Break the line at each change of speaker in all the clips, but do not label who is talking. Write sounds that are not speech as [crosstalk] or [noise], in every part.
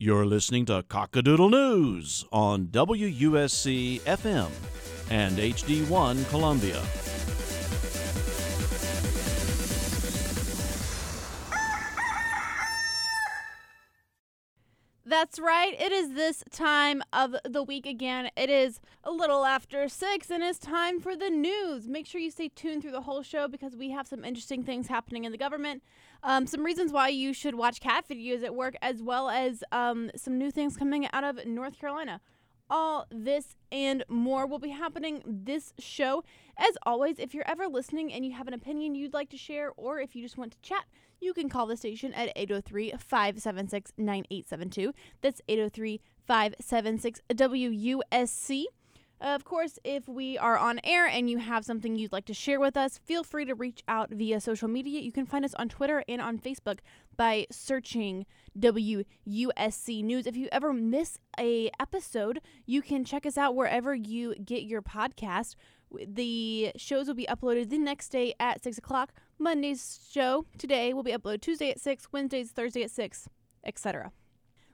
You're listening to Cockadoodle News on WUSC FM and HD1 Columbia.
That's right. It is this time of the week again. It is a little after six, and it's time for the news. Make sure you stay tuned through the whole show because we have some interesting things happening in the government. Um, some reasons why you should watch cat videos at work, as well as um, some new things coming out of North Carolina. All this and more will be happening this show. As always, if you're ever listening and you have an opinion you'd like to share, or if you just want to chat, you can call the station at 803 576 9872. That's 803 576 WUSC. Of course, if we are on air and you have something you'd like to share with us, feel free to reach out via social media. You can find us on Twitter and on Facebook by searching WUSC News. If you ever miss a episode, you can check us out wherever you get your podcast. The shows will be uploaded the next day at 6 o'clock. Monday's show today will be uploaded Tuesday at 6, Wednesday's Thursday at 6, etc.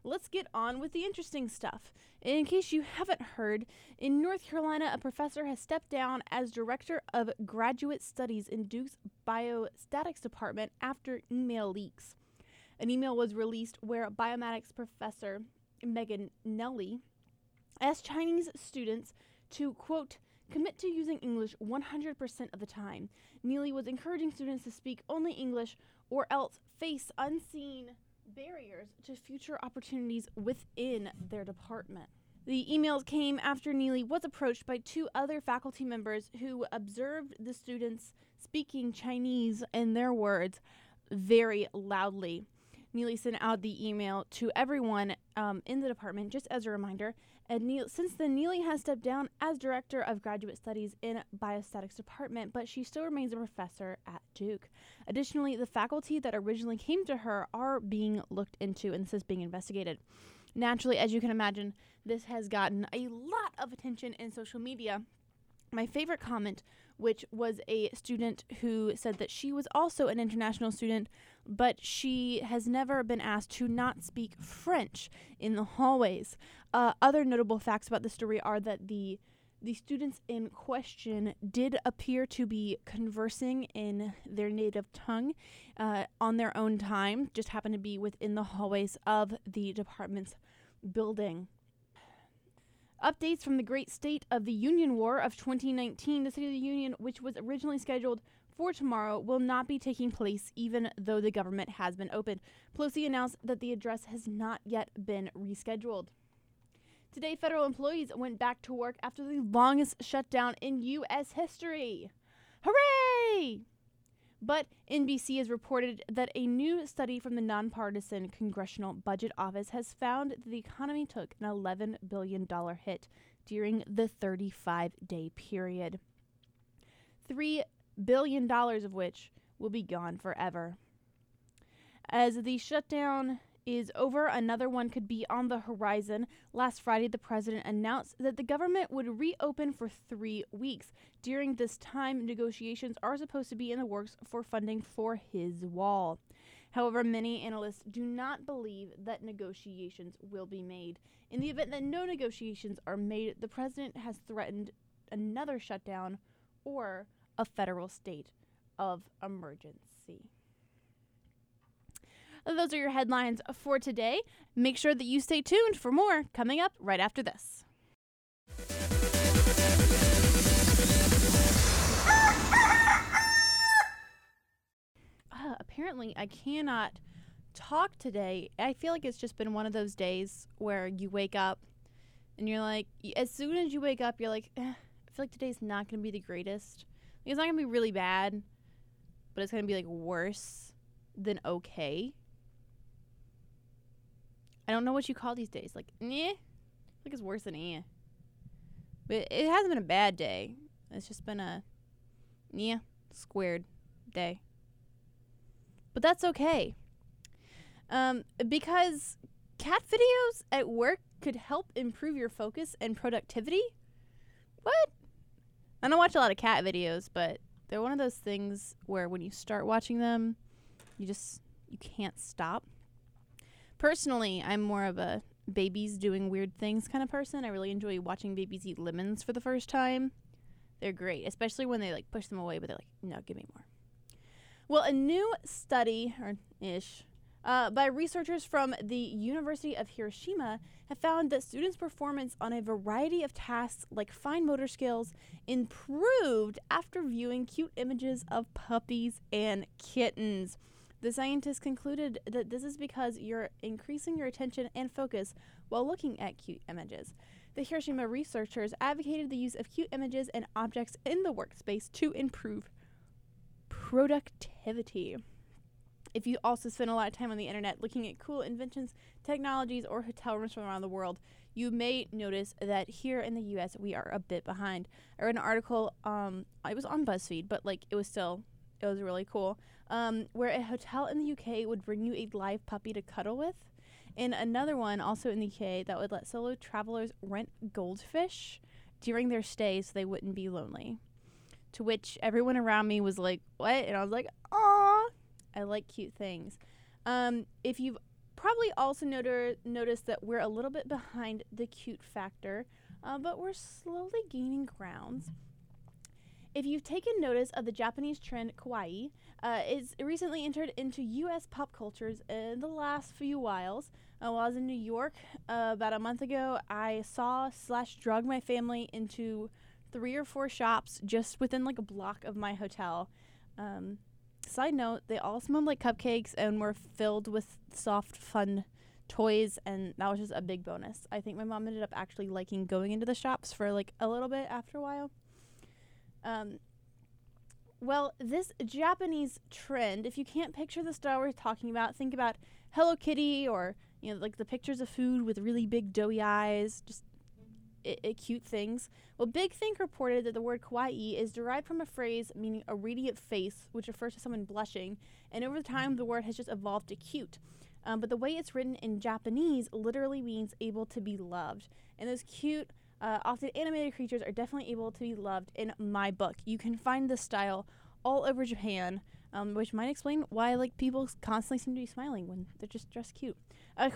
Let's get on with the interesting stuff. In case you haven't heard, in North Carolina, a professor has stepped down as director of graduate studies in Duke's biostatics department after email leaks. An email was released where biomatics professor Megan Neely asked Chinese students to, quote, commit to using English 100% of the time. Neely was encouraging students to speak only English or else face unseen barriers to future opportunities within their department. The emails came after Neely was approached by two other faculty members who observed the students speaking Chinese in their words very loudly. Neely sent out the email to everyone um, in the department just as a reminder. And Neely, since then, Neely has stepped down as director of graduate studies in biostatics department, but she still remains a professor at Duke. Additionally, the faculty that originally came to her are being looked into, and this is being investigated. Naturally, as you can imagine, this has gotten a lot of attention in social media. My favorite comment, which was a student who said that she was also an international student, but she has never been asked to not speak French in the hallways. Uh, other notable facts about the story are that the the students in question did appear to be conversing in their native tongue uh, on their own time, just happened to be within the hallways of the department's building. Updates from the Great State of the Union War of 2019. The State of the Union, which was originally scheduled for tomorrow, will not be taking place even though the government has been opened. Pelosi announced that the address has not yet been rescheduled. Today, federal employees went back to work after the longest shutdown in U.S. history. Hooray! But NBC has reported that a new study from the nonpartisan Congressional Budget Office has found that the economy took an $11 billion hit during the 35 day period. $3 billion dollars of which will be gone forever. As the shutdown is over, another one could be on the horizon. Last Friday, the president announced that the government would reopen for three weeks. During this time, negotiations are supposed to be in the works for funding for his wall. However, many analysts do not believe that negotiations will be made. In the event that no negotiations are made, the president has threatened another shutdown or a federal state of emergency. Those are your headlines for today. Make sure that you stay tuned for more coming up right after this. [laughs] Uh, apparently, I cannot talk today. I feel like it's just been one of those days where you wake up and you're like, as soon as you wake up, you're like, eh, I feel like today's not going to be the greatest. It's not to be really bad, but it's to be like worse than okay. I don't know what you call these days. Like, eh. Like it's worse than eh. But it hasn't been a bad day. It's just been a yeah, squared day. But that's okay. Um, because cat videos at work could help improve your focus and productivity. What? I don't watch a lot of cat videos, but they're one of those things where when you start watching them, you just you can't stop. Personally, I'm more of a babies doing weird things kind of person. I really enjoy watching babies eat lemons for the first time. They're great, especially when they like push them away, but they're like, no, give me more. Well, a new study, or ish, uh, by researchers from the University of Hiroshima have found that students' performance on a variety of tasks like fine motor skills improved after viewing cute images of puppies and kittens. The scientists concluded that this is because you're increasing your attention and focus while looking at cute images. The Hiroshima researchers advocated the use of cute images and objects in the workspace to improve productivity. If you also spend a lot of time on the internet looking at cool inventions, technologies, or hotel rooms from around the world, you may notice that here in the US we are a bit behind. I read an article, um, it was on BuzzFeed, but like it was still, it was really cool, um, where a hotel in the UK would bring you a live puppy to cuddle with. And another one, also in the UK, that would let solo travelers rent goldfish during their stay so they wouldn't be lonely. To which everyone around me was like, What? And I was like, Aw, I like cute things. Um, if you've probably also noter- noticed that we're a little bit behind the cute factor, uh, but we're slowly gaining grounds. If you've taken notice of the Japanese trend kawaii, uh, it's recently entered into U.S. pop cultures in the last few whiles. Uh, while I was in New York uh, about a month ago, I saw slash drug my family into three or four shops just within like a block of my hotel. Um, side note, they all smelled like cupcakes and were filled with soft, fun toys, and that was just a big bonus. I think my mom ended up actually liking going into the shops for like a little bit after a while. Um, well, this Japanese trend, if you can't picture the style we're talking about, think about Hello Kitty or, you know, like the pictures of food with really big doughy eyes, just I- cute things. Well, Big Think reported that the word kawaii is derived from a phrase meaning a radiant face, which refers to someone blushing, and over time the word has just evolved to cute. Um, but the way it's written in Japanese literally means able to be loved. And those cute, uh, often animated creatures are definitely able to be loved in my book. You can find this style all over Japan, um, which might explain why like people constantly seem to be smiling when they're just dressed cute. Uh,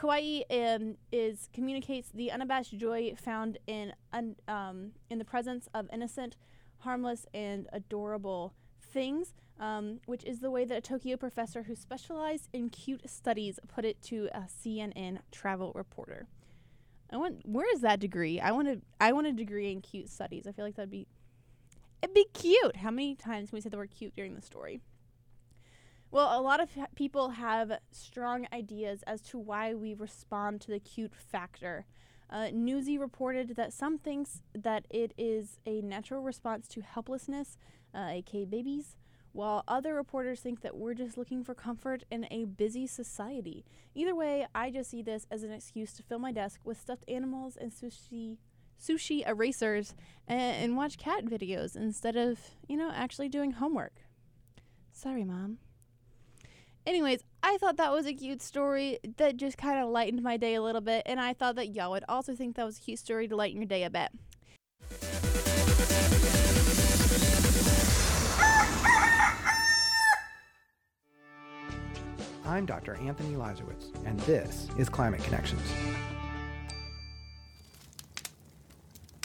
um, is communicates the unabashed joy found in un, um, in the presence of innocent, harmless, and adorable things. Um, which is the way that a Tokyo professor who specialized in cute studies put it to a CNN travel reporter. I want where is that degree? I want to I want a degree in cute studies. I feel like that'd be it'd be cute. How many times can we say the word cute during the story? Well, a lot of people have strong ideas as to why we respond to the cute factor. Uh, Newsy reported that some thinks that it is a natural response to helplessness, uh, aka babies, while other reporters think that we're just looking for comfort in a busy society. Either way, I just see this as an excuse to fill my desk with stuffed animals and sushi sushi erasers and, and watch cat videos instead of, you know, actually doing homework. Sorry, mom. Anyways, I thought that was a cute story that just kind of lightened my day a little bit, and I thought that y'all would also think that was a cute story to lighten your day a bit.
I'm Dr. Anthony Leiserowitz, and this is Climate Connections.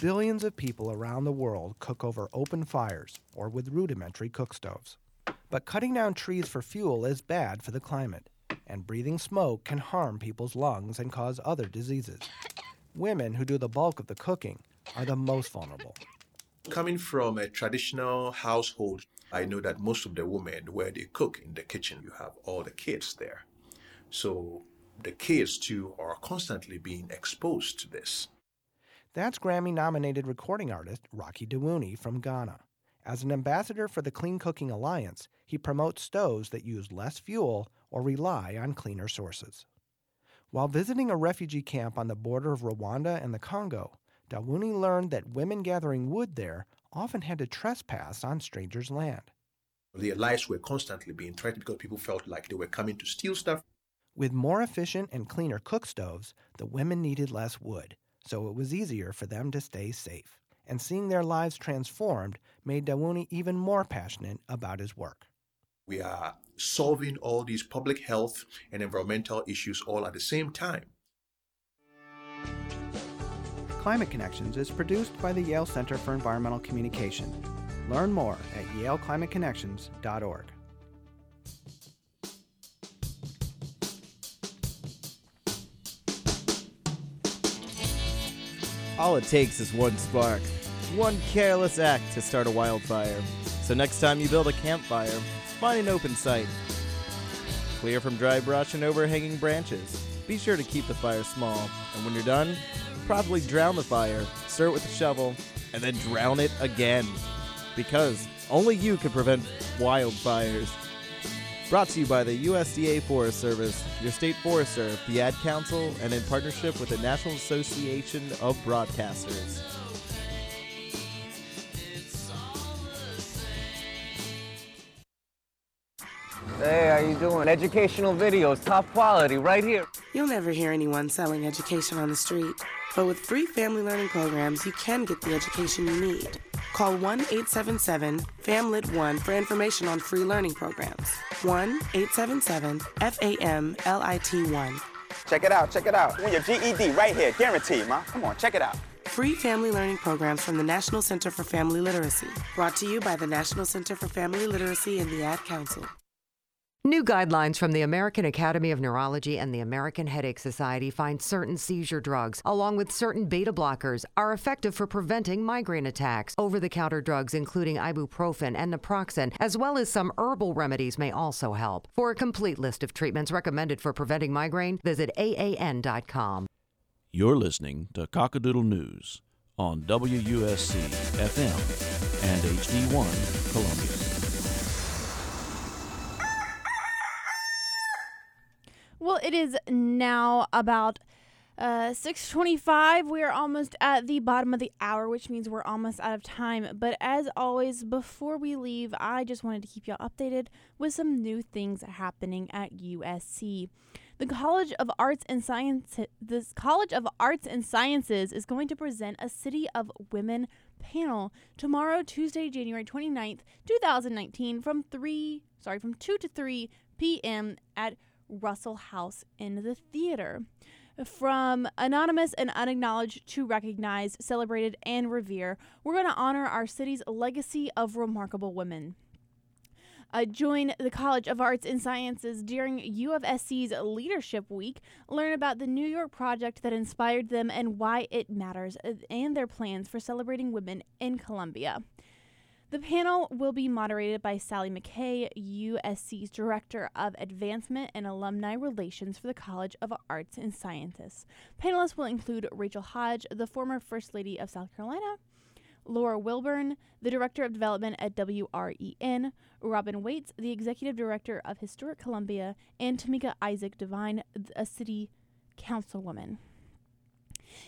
Billions of people around the world cook over open fires or with rudimentary cook stoves. But cutting down trees for fuel is bad for the climate, and breathing smoke can harm people's lungs and cause other diseases. Women who do the bulk of the cooking are the most vulnerable.
Coming from a traditional household, I know that most of the women, where they cook in the kitchen, you have all the kids there. So the kids too are constantly being exposed to this.
That's Grammy nominated recording artist Rocky Dawuni from Ghana. As an ambassador for the Clean Cooking Alliance, he promotes stoves that use less fuel or rely on cleaner sources. While visiting a refugee camp on the border of Rwanda and the Congo, Dawuni learned that women gathering wood there often had to trespass on strangers' land.
Their lives were constantly being threatened because people felt like they were coming to steal stuff.
With more efficient and cleaner cook stoves, the women needed less wood, so it was easier for them to stay safe. And seeing their lives transformed made Dawuni even more passionate about his work.
We are solving all these public health and environmental issues all at the same time.
Climate Connections is produced by the Yale Center for Environmental Communication. Learn more at yaleclimateconnections.org.
All it takes is one spark, one careless act to start a wildfire. So next time you build a campfire, find an open site. Clear from dry brush and overhanging branches. Be sure to keep the fire small, and when you're done, properly drown the fire, stir it with a shovel, and then drown it again. Because only you can prevent wildfires. Brought to you by the USDA Forest Service, your state forester, the Ad Council, and in partnership with the National Association of Broadcasters.
Hey, how you doing? Educational videos, top quality, right here.
You'll never hear anyone selling education on the street. But with free family learning programs, you can get the education you need. Call 1 877 FAMLIT 1 for information on free learning programs. 1 877 FAMLIT 1.
Check it out, check it out. Win your GED right here, guaranteed, ma. Come on, check it out.
Free family learning programs from the National Center for Family Literacy. Brought to you by the National Center for Family Literacy and the Ad Council.
New guidelines from the American Academy of Neurology and the American Headache Society find certain seizure drugs, along with certain beta blockers, are effective for preventing migraine attacks. Over the counter drugs, including ibuprofen and naproxen, as well as some herbal remedies, may also help. For a complete list of treatments recommended for preventing migraine, visit AAN.com.
You're listening to Cockadoodle News on WUSC FM and HD1 Columbia.
It is now about uh, 6:25. We are almost at the bottom of the hour, which means we're almost out of time. But as always, before we leave, I just wanted to keep y'all updated with some new things happening at USC. The College of Arts and Science, the College of Arts and Sciences is going to present a City of Women panel tomorrow, Tuesday, January 29th, 2019 from 3, sorry, from 2 to 3 p.m. at Russell House in the theater. From anonymous and unacknowledged to recognized, celebrated, and revere, we're going to honor our city's legacy of remarkable women. Uh, join the College of Arts and Sciences during U of SC's Leadership Week. Learn about the New York project that inspired them and why it matters, uh, and their plans for celebrating women in Columbia. The panel will be moderated by Sally McKay, USC's Director of Advancement and Alumni Relations for the College of Arts and Sciences. Panelists will include Rachel Hodges, the former First Lady of South Carolina, Laura Wilburn, the Director of Development at WREN, Robin Waites, the Executive Director of Historic Columbia, and Tamika Isaac Devine, a City Councilwoman.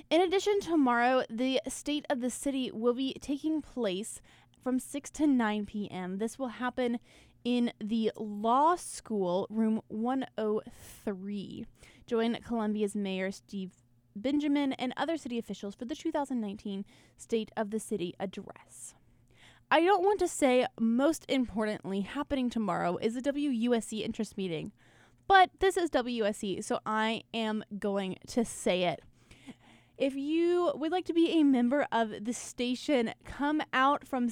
In addition, tomorrow, the State of the City will be taking place from 6 to 9 p.m. This will happen in the Law School, room 103. Join Columbia's Mayor Steve Benjamin and other city officials for the 2019 State of the City address. I don't want to say most importantly happening tomorrow is the WUSC interest meeting, but this is WUSC, so I am going to say it. If you would like to be a member of the station, come out from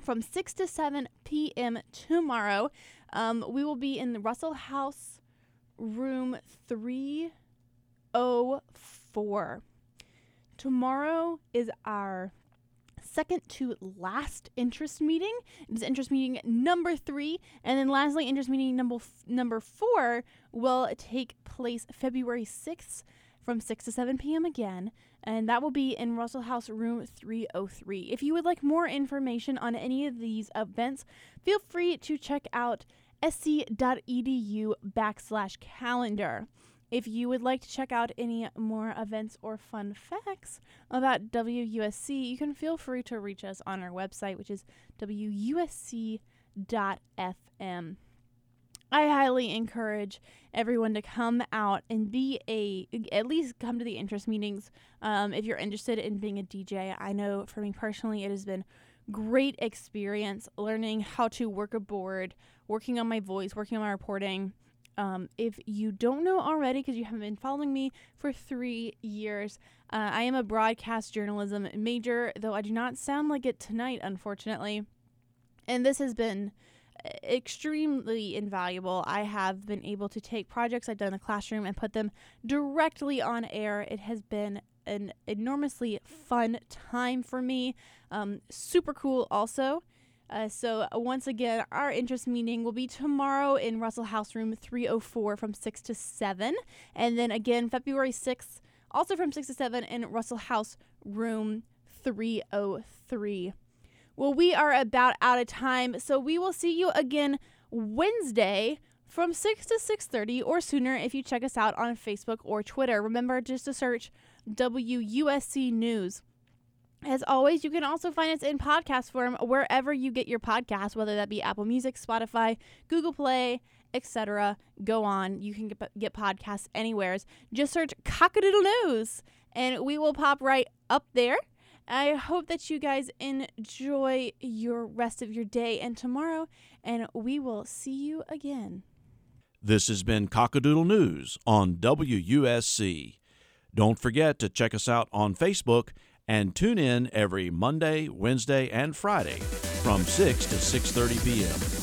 from 6 to 7 p.m. tomorrow. Um, we will be in the Russell House, room 304. Tomorrow is our second to last interest meeting. It's interest meeting number three, and then lastly, interest meeting number f- number four will take place February sixth from 6 to 7 p.m. again, and that will be in Russell House Room 303. If you would like more information on any of these events, feel free to check out sc.edu backslash calendar. If you would like to check out any more events or fun facts about WUSC, you can feel free to reach us on our website, which is wusc.fm. I highly encourage everyone to come out and be a at least come to the interest meetings um, if you're interested in being a DJ. I know for me personally, it has been great experience learning how to work a board, working on my voice, working on my reporting. Um, if you don't know already, because you haven't been following me for three years, uh, I am a broadcast journalism major, though I do not sound like it tonight, unfortunately. And this has been extremely invaluable. I have been able to take projects I've done in the classroom and put them directly on air. It has been an enormously fun time for me. Um, super cool, also. Uh, so, uh, once again, our interest meeting will be tomorrow in Russell House Room 304 from 6 to 7. And then again, February 6th, also from 6 to 7 in Russell House Room 303. Well, we are about out of time, so we will see you again Wednesday from 6 to 6:30 or sooner if you check us out on Facebook or Twitter. Remember just to search WUSC News. As always, you can also find us in podcast form wherever you get your podcasts, whether that be Apple Music, Spotify, Google Play, etc. Go on, you can get, get podcasts anywheres. Just search Cockadoodle News, and we will pop right up there. I hope that you guys enjoy your rest of your day and tomorrow, and we will see you again.
This has been Cockadoodle News on WUSC. Don't forget to check us out on Facebook and tune in every Monday, Wednesday, and Friday from 6 to 6:30 p.m.